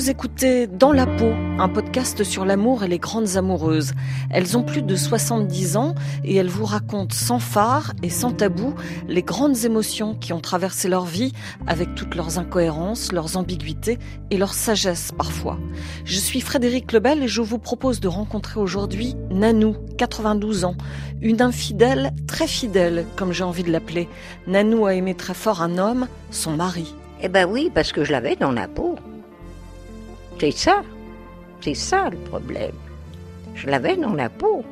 Vous écoutez Dans la peau, un podcast sur l'amour et les grandes amoureuses. Elles ont plus de 70 ans et elles vous racontent sans phare et sans tabou les grandes émotions qui ont traversé leur vie avec toutes leurs incohérences, leurs ambiguïtés et leur sagesse parfois. Je suis Frédéric Lebel et je vous propose de rencontrer aujourd'hui Nanou, 92 ans, une infidèle très fidèle comme j'ai envie de l'appeler. Nanou a aimé très fort un homme, son mari. Eh ben oui, parce que je l'avais dans la peau. C'est ça. C'est ça le problème. Je l'avais dans la peau.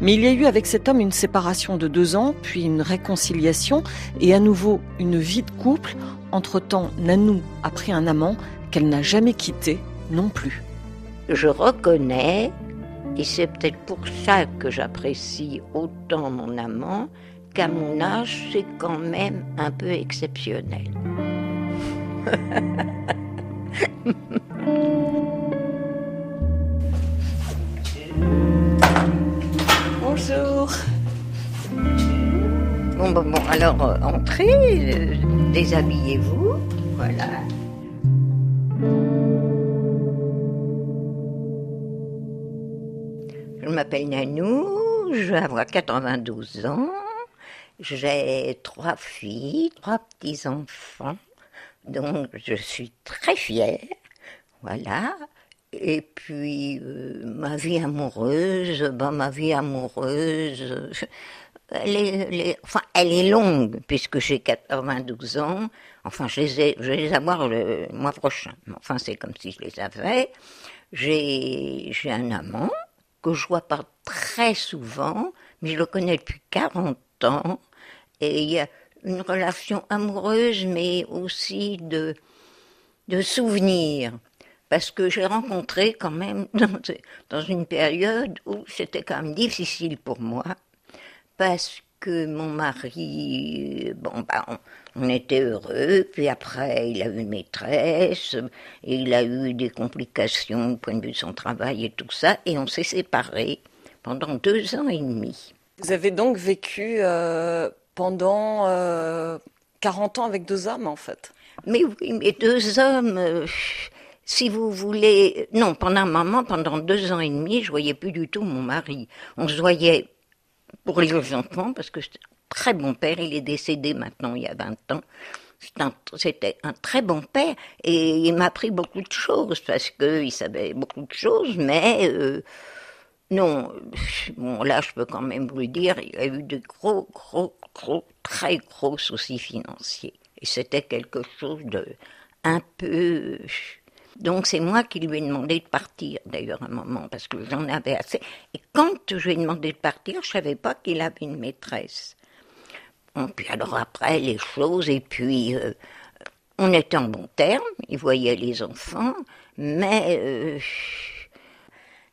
Mais il y a eu avec cet homme une séparation de deux ans, puis une réconciliation et à nouveau une vie de couple. Entre-temps, Nanou a pris un amant qu'elle n'a jamais quitté non plus. Je reconnais, et c'est peut-être pour ça que j'apprécie autant mon amant, qu'à mon âge, c'est quand même un peu exceptionnel. Bonjour. Bon, bon, bon, alors euh, entrez, euh, déshabillez-vous, voilà. Je m'appelle Nanou, je vais avoir 92 ans, j'ai trois filles, trois petits-enfants, donc je suis très fière, voilà. Et puis euh, ma vie amoureuse, ben, ma vie amoureuse, elle est, longue puisque j'ai 92 ans. Enfin, je les ai, je vais les avoir le mois prochain. Enfin, c'est comme si je les avais. J'ai, j'ai un amant que je vois pas très souvent, mais je le connais depuis 40 ans. Et il y a une relation amoureuse, mais aussi de, de souvenirs. Parce que j'ai rencontré quand même dans, dans une période où c'était quand même difficile pour moi, parce que mon mari, bon, bah, on, était heureux, puis après il a eu une maîtresse, et il a eu des complications au point de vue de son travail et tout ça, et on s'est séparés pendant deux ans et demi. Vous avez donc vécu euh, pendant euh, 40 ans avec deux hommes en fait. Mais oui, mais deux hommes, euh, si vous voulez, non, pendant un moment, pendant deux ans et demi, je voyais plus du tout mon mari. On se voyait pour les enfants, parce que c'était très bon père, il est décédé maintenant il y a 20 ans. C'était un, très bon père et il m'a appris beaucoup de choses parce qu'il savait beaucoup de choses, mais euh, non, bon là je peux quand même vous dire, il y a eu de gros, gros, gros, très gros soucis financiers. Et c'était quelque chose de un peu... Donc c'est moi qui lui ai demandé de partir d'ailleurs un moment parce que j'en avais assez. Et quand je lui ai demandé de partir, je savais pas qu'il avait une maîtresse. Bon, puis alors après les choses et puis euh, on était en bon terme, il voyait les enfants, mais euh,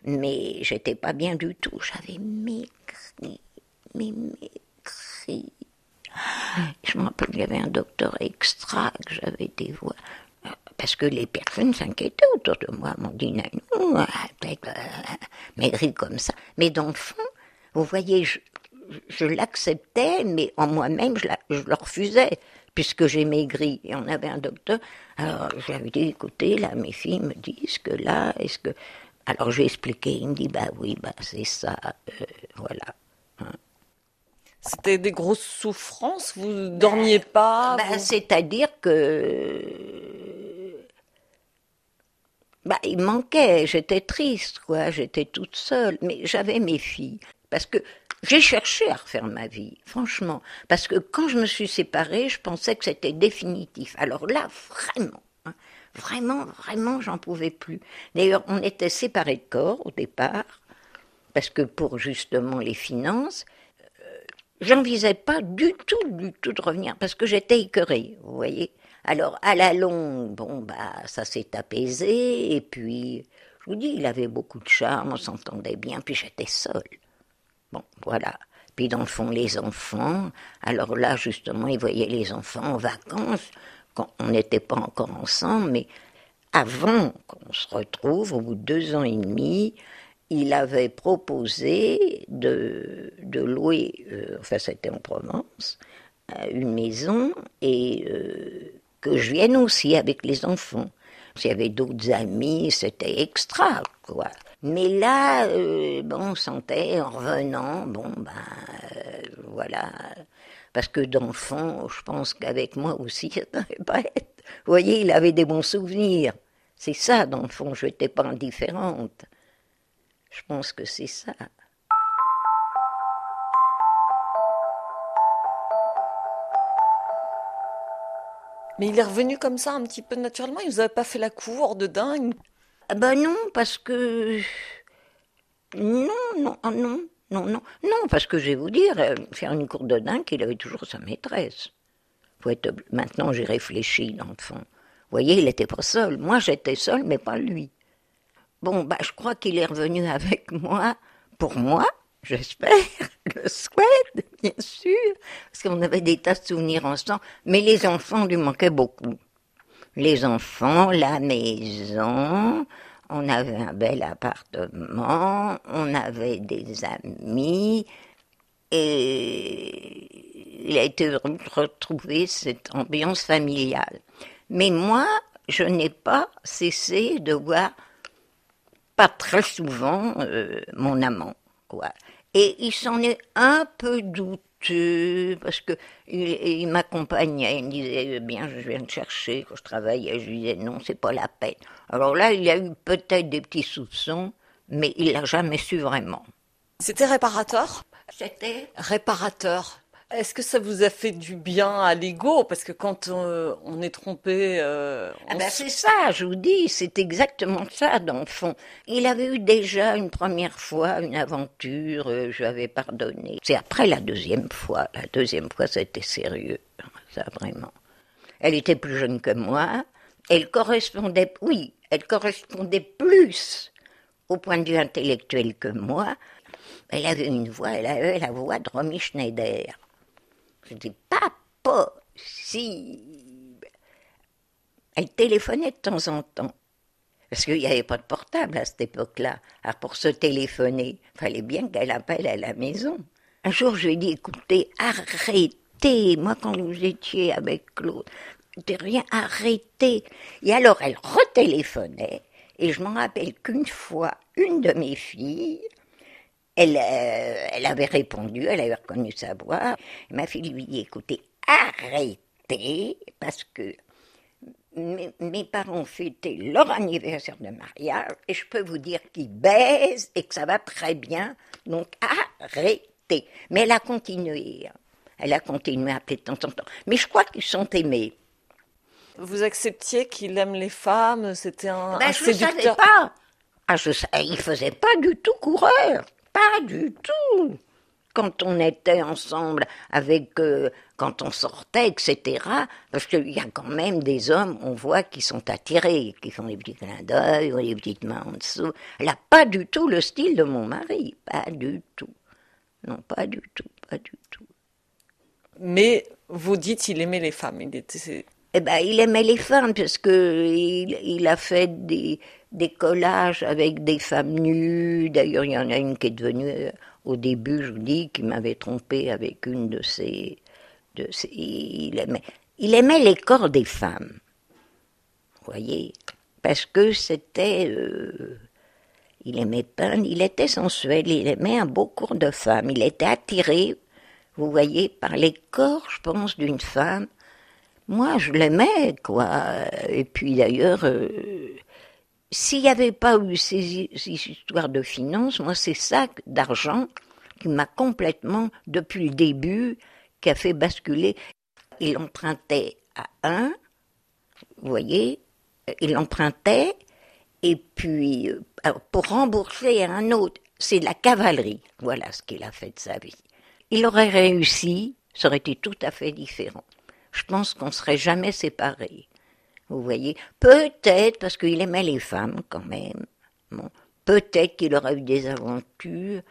mais j'étais pas bien du tout. J'avais maigri, mais maigri. Je me rappelle qu'il y avait un docteur extra que j'avais été voir. Parce que les personnes s'inquiétaient autour de moi, m'ont dit Nanou, ah, peut-être euh, maigri comme ça. Mais dans le fond, vous voyez, je, l'acceptais, mais en moi-même, je, je le refusais, puisque j'ai maigri. Et on avait un docteur. Alors, je lui avais dit, écoutez, là, mes filles me disent que là, est-ce que. Alors, j'ai expliqué. Il me dit, bah oui, bah c'est ça, euh, voilà. C'était des grosses souffrances, vous dormiez pas? Bah, vous- C'est-à-dire que. Bah, il manquait, j'étais triste, quoi, j'étais toute seule, mais j'avais mes filles. Parce que j'ai cherché à refaire ma vie, franchement. Parce que quand je me suis séparée, je pensais que c'était définitif. Alors là, vraiment, vraiment, vraiment, j'en pouvais plus. D'ailleurs, on était séparés de corps au départ, parce que pour justement les finances, j'envisageais pas du tout, du tout de revenir parce que j'étais écœurée, vous voyez. Alors à la longue, bon bah ça s'est apaisé et puis je vous dis, il avait beaucoup de charme, on s'entendait bien, puis j'étais seule. Bon, voilà. Puis dans le fond, les enfants, alors là justement, il voyait les enfants en vacances quand on n'était pas encore ensemble, mais avant qu'on se retrouve, au bout de deux ans et demi, il avait proposé de, de louer, euh, enfin c'était en Provence, euh, une maison et euh, que je vienne aussi avec les enfants. S'il y avait d'autres amis, c'était extra, quoi. Mais là, bon, on sentait en revenant, bon, ben, voilà. Parce que dans le fond, je pense qu'avec moi aussi, ça pas être. Vous voyez, il avait des bons souvenirs. C'est ça, dans le fond, je n'étais pas indifférente. Je pense que c'est ça. Mais il est revenu comme ça un petit peu naturellement Il vous avait pas fait la cour de dingue? Ah Ben non, parce que... Non, non, ah non, non, non, non, parce que je vais vous dire, euh, faire une cour de dingue, il avait toujours sa maîtresse. Maintenant, j'ai réfléchi, dans le fond. Vous voyez, il n'était pas seul. Moi, j'étais seule, mais pas lui. Bon, bah, je crois qu'il est revenu avec moi, pour moi, j'espère, le souhaite, bien sûr, parce qu'on avait des tas de souvenirs ensemble, mais les enfants lui manquaient beaucoup. Les enfants, la maison, on avait un bel appartement, on avait des amis, et il a été retrouvé cette ambiance familiale. Mais moi, je n'ai pas cessé de voir, pas très souvent, euh, mon amant, quoi. Et il s'en est un peu douteux, parce que il, m'accompagnait, il me disait, eh bien, je viens te chercher quand je travaillais, je lui disais, non, c'est pas la peine. Alors là, il y a eu peut-être des petits soupçons, mais il l'a jamais su vraiment. C'était réparateur? C'était Réparateur. Est-ce que ça vous a fait du bien à l'ego? Parce que quand euh, on, est trompé... Euh, ah ben c'est ça, je vous dis, c'est exactement ça dans le fond. Il avait eu déjà une première fois une aventure, euh, je pardonné. C'est après la deuxième fois. La deuxième fois, c'était sérieux, ça vraiment. Elle était plus jeune que moi. Elle correspondait, oui, elle correspondait plus au point de vue intellectuel que moi. Elle avait une voix, elle avait la voix de Romy Schneider. Je dis pas possible. Elle téléphonait de temps en temps. Parce qu'il n'y avait pas de portable à cette époque-là. Alors pour se téléphoner, fallait bien qu'elle appelle à la maison. Un jour, je lui ai dit, écoutez, arrêtez. Moi, quand vous étiez avec Claude, de rien, arrêtez. Et alors, elle retéléphonait. Et je m'en rappelle qu'une fois, une de mes filles elle, euh, elle avait répondu, elle avait reconnu sa voix. Ma fille lui dit, écoutez, arrêtez, parce que mes, parents fêtaient leur anniversaire de mariage, et je peux vous dire qu'ils baisent et que ça va très bien, donc arrêtez. Mais elle a continué, elle a continué à appeler de temps en temps. Mais je crois qu'ils sont aimés. Vous acceptiez qu'il aime les femmes, c'était un, ben, je ne savais pas. Ah, je, il faisait pas du tout coureur. Pas du tout. Quand on était ensemble avec, euh, quand on sortait, etc. Parce qu'il y a quand même des hommes, on voit, qui sont attirés, qui font des petits clins d'œil ou des petites mains en dessous. Elle n'a pas du tout le style de mon mari. Pas du tout. Non, pas du tout, pas du tout. Mais vous dites il aimait les femmes. Il était... Eh ben, il aimait les femmes parce que il a fait des, collages avec des femmes nues. D'ailleurs, il y en a une qui est devenue, euh, au début, je vous dis, qui m'avait trompé avec une de ses. De il, aimait, il aimait les corps des femmes. Vous voyez? Parce que c'était. Euh, il aimait peindre, il était sensuel, il aimait un beau corps de femme. Il était attiré, vous voyez, par les corps, je pense, d'une femme. Moi, je l'aimais, quoi. Et puis d'ailleurs. Euh, s'il n'y avait pas eu ces, histoires de finances, moi, c'est ça d'argent qui m'a complètement, depuis le début, qui a fait basculer. Il empruntait à un, vous voyez, il empruntait, et puis euh, pour rembourser à un autre, c'est la cavalerie. Voilà ce qu'il a fait de sa vie. Il aurait réussi, ça aurait été tout à fait différent. Je pense qu'on ne serait jamais séparés. Vous voyez Peut-être, parce qu'il aimait les femmes quand même. Bon, Peut-être qu'il aurait eu des aventures.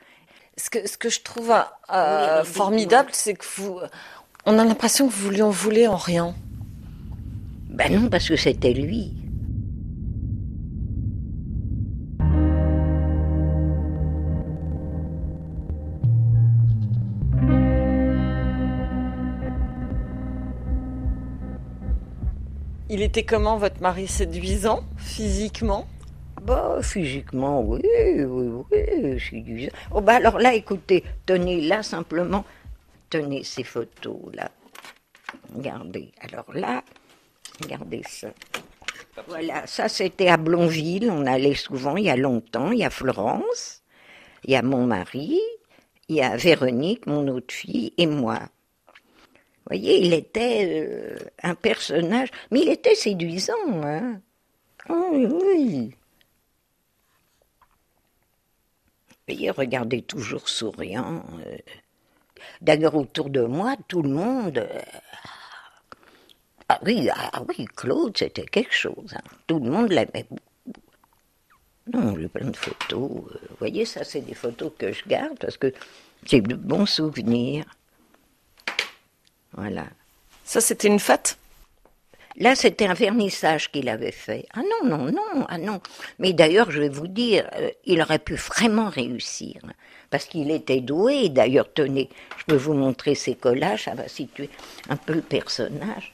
Ce que, ce que je trouve euh, formidable, c'est que vous. On a l'impression que vous lui en voulez en rien. Ben non, parce que c'était lui. Il était comment votre mari séduisant, physiquement? Bah, physiquement, oui, oui, oui, séduisant. Oh, bah alors là, écoutez, tenez là simplement, tenez ces photos là. Regardez. Alors là, regardez ça. Voilà, ça c'était à Blonville, on allait souvent, il y a longtemps, il y a Florence, il y a mon mari, il y a Véronique, mon autre fille, et moi. Voyez, il était euh, un personnage, mais il était séduisant, hein. Oh, oui, voyez, regardez toujours souriant. euh. D'ailleurs, autour de moi, tout le monde. euh, Ah oui, ah oui, Claude, c'était quelque chose. hein. Tout le monde l'aimait beaucoup. Non, j'ai plein de photos. Vous voyez, ça, c'est des photos que je garde parce que j'ai de bons souvenirs. Voilà. Ça, c'était une fête? Là, c'était un vernissage qu'il avait fait. Ah non, non, non, ah non. Mais d'ailleurs, je vais vous dire, euh, il aurait pu vraiment réussir. Parce qu'il était doué. D'ailleurs, tenez, je peux vous montrer ses collages, ça va situer un peu le personnage.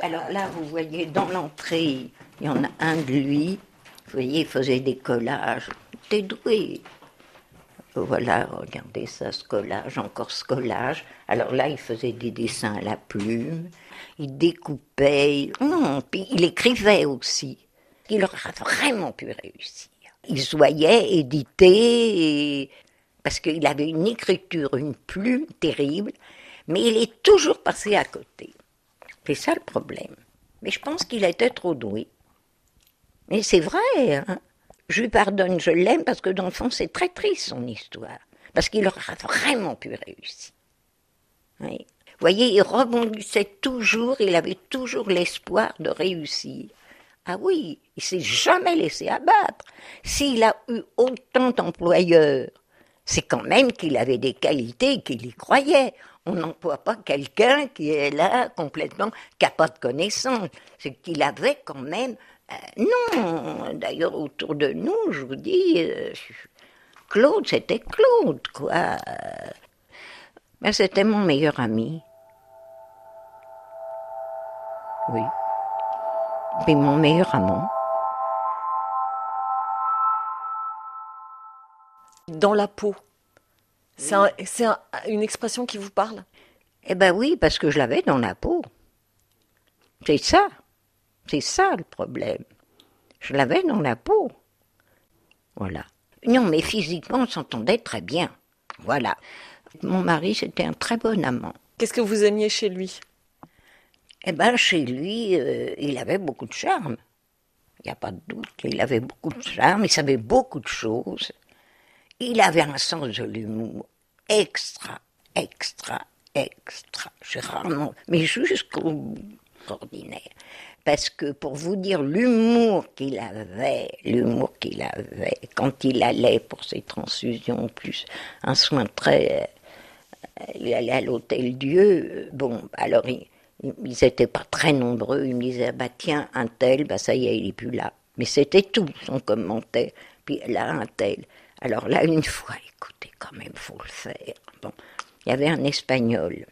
Alors là, vous voyez, dans l'entrée, il y en a un de lui. Vous voyez, il faisait des collages. Il était doué. Voilà, regardez ça, ce collage, encore ce collage. Alors là, il faisait des dessins à la plume, il découpait, non, puis il écrivait aussi. Il aurait vraiment pu réussir. Il éditer, et- parce qu'il avait une écriture, une plume terrible, mais il est toujours passé à côté. C'est ça le problème. Mais je pense qu'il était trop doué. Mais c'est vrai, hein. Je lui pardonne, je l'aime parce que dans le fond, c'est très triste son histoire. Parce qu'il aurait vraiment pu réussir. Vous voyez, il rebondissait toujours, il avait toujours l'espoir de réussir. Ah oui, il s'est jamais laissé abattre. S'il a eu autant d'employeurs, c'est quand même qu'il avait des qualités, qu'il y croyait. On n'emploie pas quelqu'un qui est là complètement, qui n'a pas de connaissances. C'est qu'il avait quand même. Euh, non, d'ailleurs, autour de nous, je vous dis, euh, Claude, c'était Claude, quoi. Ben, c'était mon meilleur ami. Oui. Puis mon meilleur amant. Dans la peau. C'est un- c'est un- une expression qui vous parle? Eh ben oui, parce que je l'avais dans la peau. C'est ça. C'est ça le problème. Je l'avais dans la peau. Voilà. Non, mais physiquement, on s'entendait très bien. Voilà. Mon mari, c'était un très bon amant. Qu'est-ce que vous aimiez chez lui? Eh ben, chez lui, euh, il avait beaucoup de charme. Il n'y a pas de doute. Il avait beaucoup de charme, il savait beaucoup de choses. Il avait un sens de l'humour extra, extra, extra. J'ai rarement, mais jusqu'au bout, ordinaire. Parce que pour vous dire l'humour qu'il avait, l'humour qu'il avait, quand il allait pour ses transfusions, plus un soin très il allait à l'hôtel Dieu. euh, Bon, alors il- ils n'étaient pas très nombreux. Il me disait, bah tiens, un tel, bah ça y est, il est plus là. Mais c'était tout, son commentaire. Puis là, un tel. Alors là, une fois, écoutez, quand même, faut le faire. Bon, il y avait un espagnol.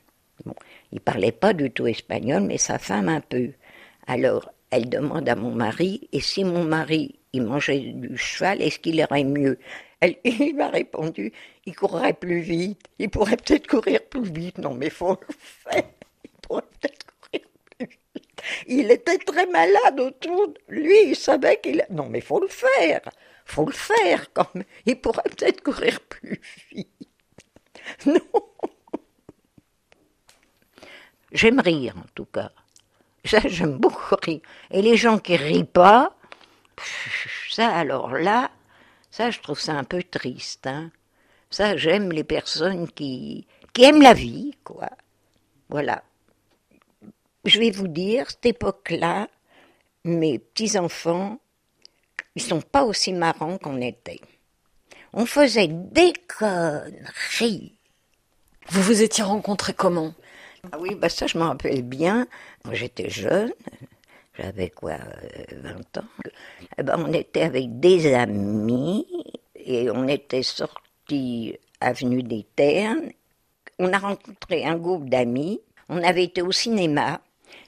Bon, il parlait pas du tout espagnol, mais sa femme un peu. Alors, elle demande à mon mari, et si mon mari, il mangeait du cheval, est-ce qu'il irait mieux? Il m'a répondu, il courrait plus vite, il pourrait peut-être courir plus vite. Non, mais faut le faire, il pourrait peut-être courir plus vite. Il était très malade autour de lui, il savait qu'il... Non, mais faut le faire, faut le faire quand même. Il pourrait peut-être courir plus vite. Non. J'aime rire, en tout cas. Ça, j'aime beaucoup rire. Et les gens qui rient pas, ça, alors là, ça, je trouve ça un peu triste. Hein. Ça, j'aime les personnes qui, qui aiment la vie, quoi. Voilà. Je vais vous dire, cette époque-là, mes petits-enfants, ils sont pas aussi marrants qu'on était. On faisait des conneries. Vous vous étiez rencontrés comment? Ah oui, bah ça, je me rappelle bien. J'étais jeune, j'avais quoi, euh, 20 ans. Eh ben, on était avec des amis et on était sortis avenue des Ternes. On a rencontré un groupe d'amis. On avait été au cinéma.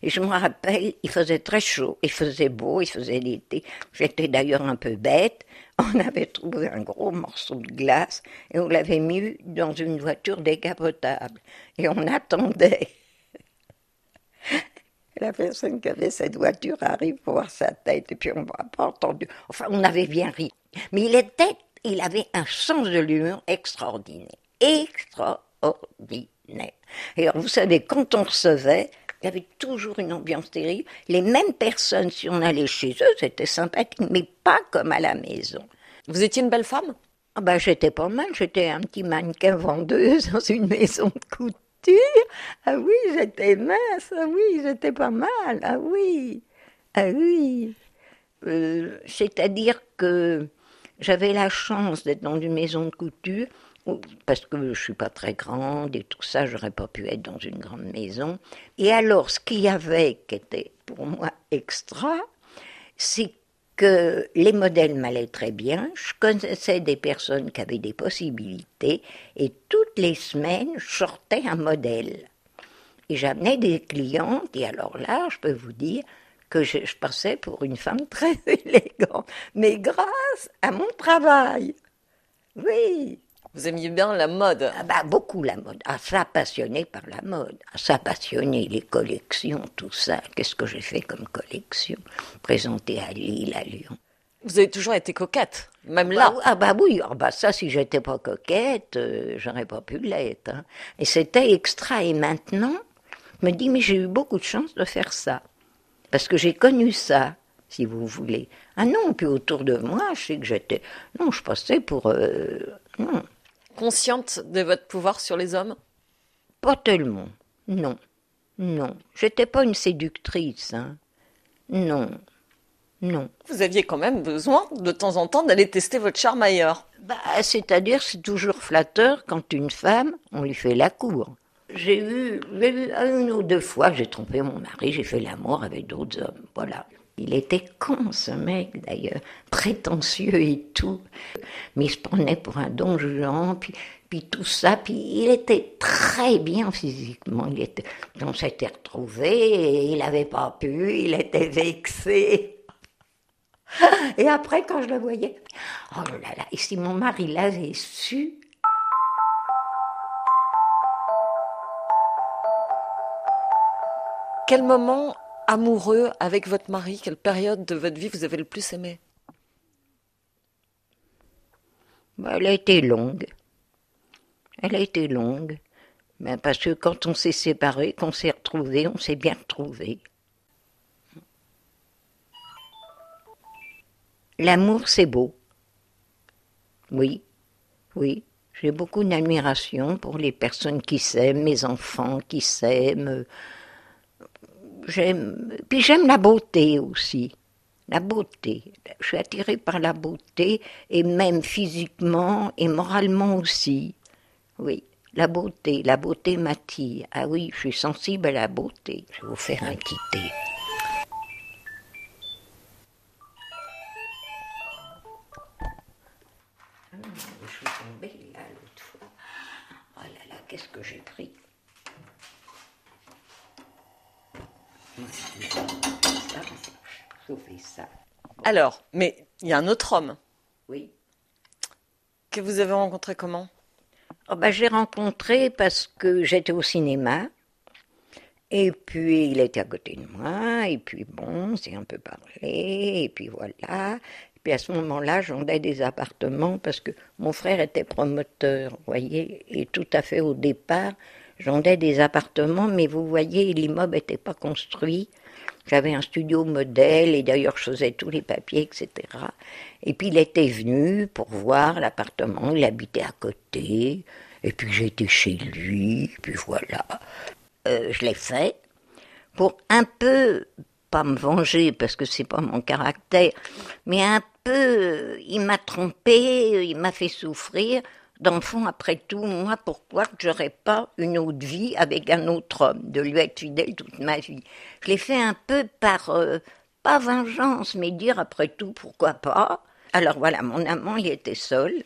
Et je me rappelle, il faisait très chaud, il faisait beau, il faisait l'été. J'étais d'ailleurs un peu bête. On avait trouvé un gros morceau de glace et on l'avait mis dans une voiture décapotable. Et on attendait. La personne qui avait cette voiture arrive pour voir sa tête et puis on n'a pas entendu. Enfin, on avait bien ri. Mais il était, il avait un sens de l'humour extraordinaire. Extraordinaire. Et alors, vous savez, quand on recevait, il y avait toujours une ambiance terrible. Les mêmes personnes, si on allait chez eux, c'était sympathique, mais pas comme à la maison. Vous étiez une belle femme? Ah ben, j'étais pas mal, j'étais un petit mannequin vendeuse dans une maison de couture. Ah oui, j'étais mince, ah oui, j'étais pas mal, ah oui, ah oui. Euh, c'est-à-dire que j'avais la chance d'être dans une maison de couture parce que je suis pas très grande et tout ça, j'aurais pas pu être dans une grande maison. Et alors, ce qu'il y avait qui était pour moi extra, c'est que les modèles m'allaient très bien. Je connaissais des personnes qui avaient des possibilités et toutes les semaines, je sortais un modèle. Et j'amenais des clientes et alors là, je peux vous dire que je, je passais pour une femme très élégante, mais grâce à mon travail. Oui, vous aimiez bien la mode ah bah, Beaucoup la mode. Ah, ça, passionné par la mode. Ah, ça, passionné les collections, tout ça. Qu'est-ce que j'ai fait comme collection? Présenté à Lille, à Lyon. Vous avez toujours été coquette, même là. Bah, ah bah oui, ah bah ça, si j'étais pas coquette, euh, j'aurais pas pu l'être. Hein. Et c'était extra. Et maintenant, je me dis, mais j'ai eu beaucoup de chance de faire ça. Parce que j'ai connu ça, si vous voulez. Ah non, puis autour de moi, je sais que j'étais... Non, je passais pour... Euh, non, consciente de votre pouvoir sur les hommes? Pas tellement, non. Non, j'étais pas une séductrice. Hein. Non, non. Vous aviez quand même besoin de temps en temps d'aller tester votre charme ailleurs. Bah, c'est-à-dire, c'est toujours flatteur quand une femme, on lui fait la cour. J'ai eu, eu une ou deux fois, j'ai trompé mon mari, j'ai fait l'amour avec d'autres hommes. Voilà. Il était con, ce mec, d'ailleurs, prétentieux et tout. Mais il se prenait pour un don Juan, puis, puis tout ça. Puis il était très bien physiquement. Il était, on s'était retrouvés, il n'avait pas pu, il était vexé. Et après, quand je le voyais, oh là là, et si mon mari l'avait su, Quel moment amoureux avec votre mari? Quelle période de votre vie vous avez le plus aimé? Bah, Elle a été longue. Elle a été longue. Mais parce que quand on s'est séparés, qu'on s'est retrouvés, on s'est bien retrouvés. L'amour, c'est beau. Oui, oui. J'ai beaucoup d'admiration pour les personnes qui s'aiment, mes enfants qui s'aiment j'aime, puis j'aime la beauté aussi. La beauté. Je suis attirée par la beauté, et même physiquement et moralement aussi. Oui, la beauté. La beauté m'attire. Ah oui, je suis sensible à la beauté. Je vais vous faire un petit thé. Ah, je suis tombée là l'autre fois. Oh là là, qu'est-ce que j'ai ça. Alors, mais il y a un autre homme. Oui. Que vous avez rencontré comment? Oh ben, J'ai rencontré parce que j'étais au cinéma. Et puis il était à côté de moi, et puis bon, c'est un peu parlé, et puis voilà. Et puis à ce moment-là, j'endais des appartements parce que mon frère était promoteur, vous voyez, et tout à fait au départ, j'endais des appartements, mais vous voyez, l'immeuble n'était pas construit. J'avais un studio modèle et d'ailleurs je faisais tous les papiers, etc. Et puis il était venu pour voir l'appartement, il habitait à côté, et puis j'étais chez lui, et puis voilà. Euh, je l'ai fait pour un peu, pas me venger parce que c'est pas mon caractère, mais un peu, il m'a trompé, il m'a fait souffrir d'enfant, après tout, moi, pourquoi je n'aurais pas une autre vie avec un autre homme, de lui être fidèle toute ma vie? Je l'ai fait un peu par, euh, pas vengeance, mais dire après tout, pourquoi pas? Alors voilà, mon amant, il était seul,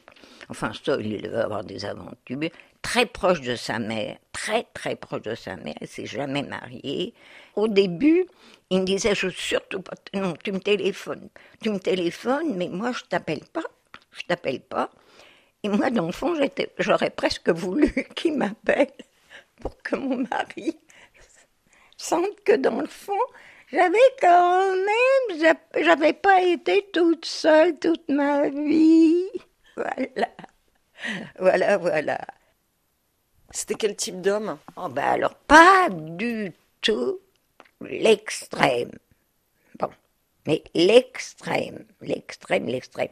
enfin seul, il devait avoir des aventures, très proche de sa mère, très très proche de sa mère, il s'est jamais marié. Au début, il me disait, je surtout pas, non, tu me téléphones, tu me téléphones, mais moi je t'appelle pas, je t'appelle pas. Et moi, dans le fond, j'aurais presque voulu qu'il m'appelle pour que mon mari sente que dans le fond, j'avais quand même, j'avais pas été toute seule toute ma vie. Voilà. Voilà, voilà. C'était quel type d'homme? Oh ben alors, pas du tout l'extrême. Mais l'extrême, l'extrême, l'extrême.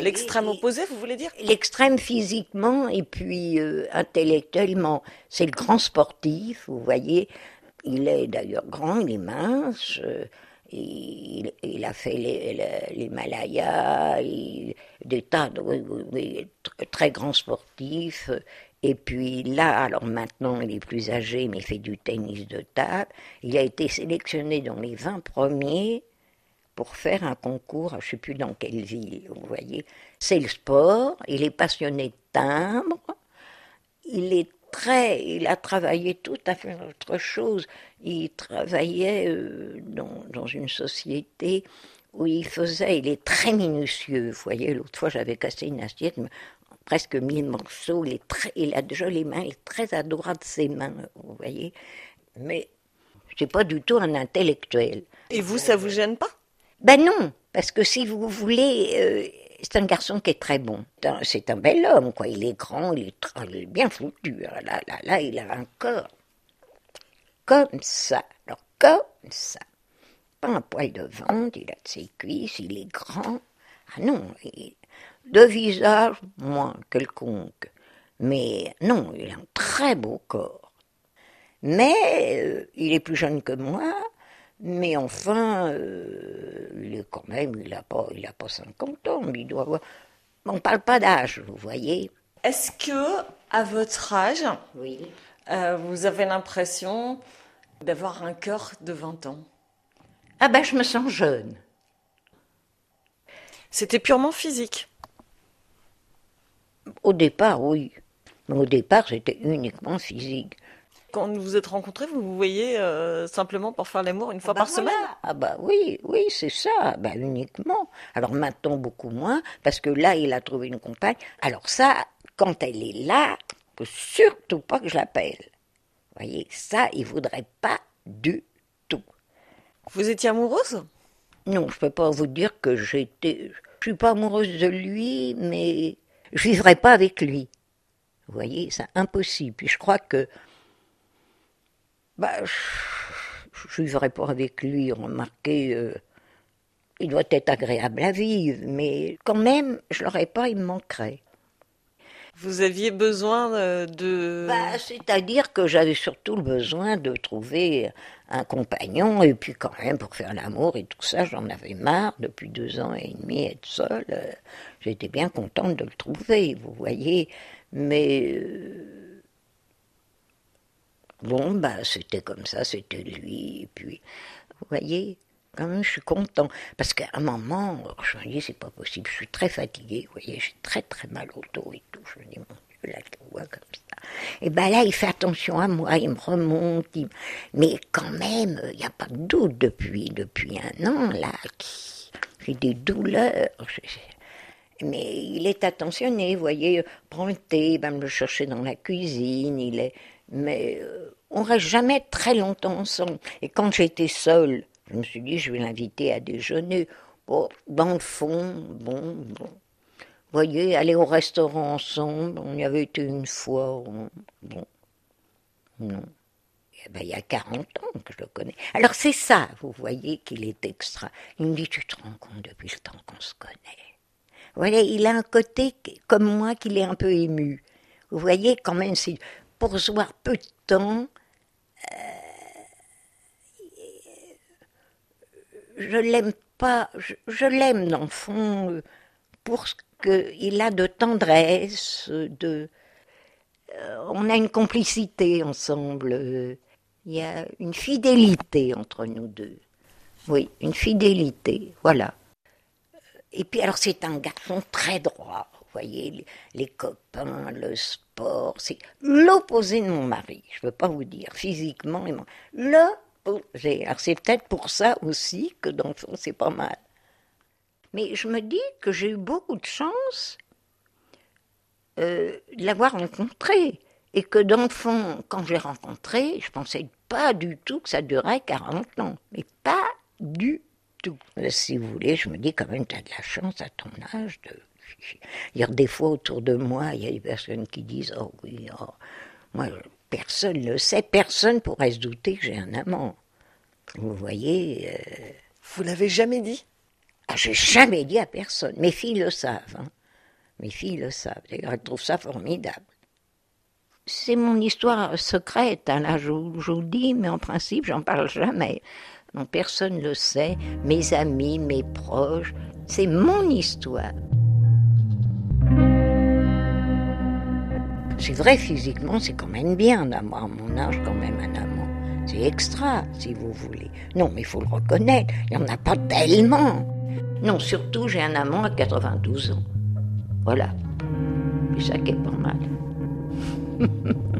L'extrême opposé, vous voulez dire? L'extrême physiquement et puis euh, intellectuellement. C'est le grand sportif, vous voyez. Il est d'ailleurs grand, il est mince. Euh, il, il, a fait l'Himalaya, des tas de très grands sportifs. Et puis là, alors maintenant, il est plus âgé, mais il fait du tennis de table. Il a été sélectionné dans les 20 premiers pour faire un concours, je ne sais plus dans quelle ville, vous voyez. C'est le sport, il est passionné de timbre, il est très, il a travaillé tout à fait autre chose. Il travaillait euh, dans, dans, une société où il faisait, il est très minutieux. Vous voyez, l'autre fois j'avais cassé une assiette, presque mille morceaux. Il, est très, il a de jolies mains, il est très adorable de ses mains, vous voyez. Mais c'est pas du tout un intellectuel. Et vous, ça vous gêne pas? Ben non, parce que si vous voulez, euh, c'est un garçon qui est très bon. C'est un bel homme, quoi. Il est grand, il est, bien foutu. Là, là, là, il a un corps comme ça. Alors, comme ça. Pas un poil de ventre, il a de ses cuisses, il est grand. Ah non, de visage, moins quelconque. Mais non, il a un très beau corps. Mais euh, il est plus jeune que moi, mais enfin, euh, il est quand même, il n'a pas, il a pas 50 ans, mais il doit avoir. On ne parle pas d'âge, vous voyez. Est-ce que, à votre âge, oui. Euh, vous avez l'impression d'avoir un cœur de 20 ans? Ah ben, je me sens jeune. C'était purement physique Au départ, oui. Mais au départ, c'était uniquement physique quand vous vous êtes rencontrés, vous vous voyez euh, simplement pour faire l'amour une fois ah bah par semaine? Ah bah oui, oui, c'est ça, bah uniquement. Alors maintenant beaucoup moins, parce que là il a trouvé une compagne. Alors ça, quand elle est là, faut surtout pas que je l'appelle. Vous voyez, ça, il voudrait pas du tout. Vous étiez amoureuse? Non, je peux pas vous dire que j'étais. Je suis pas amoureuse de lui, mais je vivrai pas avec lui. Vous voyez, c'est impossible. Puis je crois que bah, je ne vivrai pas avec lui, remarquez, euh, il doit être agréable à vivre, mais quand même, je l'aurais pas, il me manquerait. Vous aviez besoin de... Bah, C'est-à-dire que j'avais surtout le besoin de trouver un compagnon, et puis quand même pour faire l'amour et tout ça, j'en avais marre depuis deux ans et demi être seule. Euh, j'étais bien contente de le trouver, vous voyez, mais... Bon, bah, c'était comme ça, c'était lui. Et puis, vous voyez, quand même, je suis content. Parce qu'à un moment, je me dis, c'est pas possible, je suis très fatiguée, vous voyez, j'ai très très mal au dos et tout. Je me dis, mon Dieu, là, je vois comme ça. Et ben là, il fait attention à moi, il me remonte. Mais quand même, il n'y a pas de doute depuis, depuis un an, là, j'ai des douleurs. Mais il est attentionné, vous voyez, prend le thé, va me le chercher dans la cuisine, il est mais euh, on reste jamais très longtemps ensemble. Et quand j'étais seule, je me suis dit, je vais l'inviter à déjeuner. Bon, dans le fond, bon, bon. Vous voyez, aller au restaurant ensemble, on y avait été une fois, bon, non. Eh ben, il y a 40 ans que je le connais. Alors c'est ça, vous voyez, qu'il est extra. Il me dit, tu te rends compte depuis le temps qu'on se connaît. Voilà, il a un côté comme moi qu'il est un peu ému. Vous voyez, quand même, c'est pour voir peu de temps, euh, je l'aime pas, je, l'aime dans fond pour ce qu'il a de tendresse, de, euh, on a une complicité ensemble, il y a une fidélité entre nous deux. Oui, une fidélité, voilà. Et puis alors c'est un garçon très droit, voyez, les, copains, le sport, c'est l'opposé de mon mari. Je ne veux pas vous dire physiquement, l'opposé. Alors c'est peut-être pour ça aussi que dans le fond c'est pas mal. Mais je me dis que j'ai eu beaucoup de chance euh, de l'avoir rencontré. Et que dans le fond, quand j'ai rencontré, je pensais pas du tout que ça durait 40 ans. Mais pas du tout. Si vous voulez, je me dis quand même, tu as de la chance à ton âge de il y a des fois autour de moi, il y a des personnes qui disent Oh oui, oh. moi, personne ne le sait, personne pourrait se douter que j'ai un amant. Vous voyez. Euh, vous l'avez jamais dit? Ah, J'ai jamais dit à personne. Mes filles le savent. Hein. Mes filles le savent. Elles trouvent ça formidable. C'est mon histoire secrète, hein, là je, je vous dis, mais en principe, j'en parle jamais. Non, personne ne le sait. Mes amis, mes proches, c'est mon histoire. C'est vrai, physiquement, c'est quand même bien d'avoir à mon âge quand même un amant. C'est extra, si vous voulez. Non, mais il faut le reconnaître, il n'y en a pas tellement. Non, surtout, j'ai un amant à 92 ans. Voilà. Et ça qui est pas mal.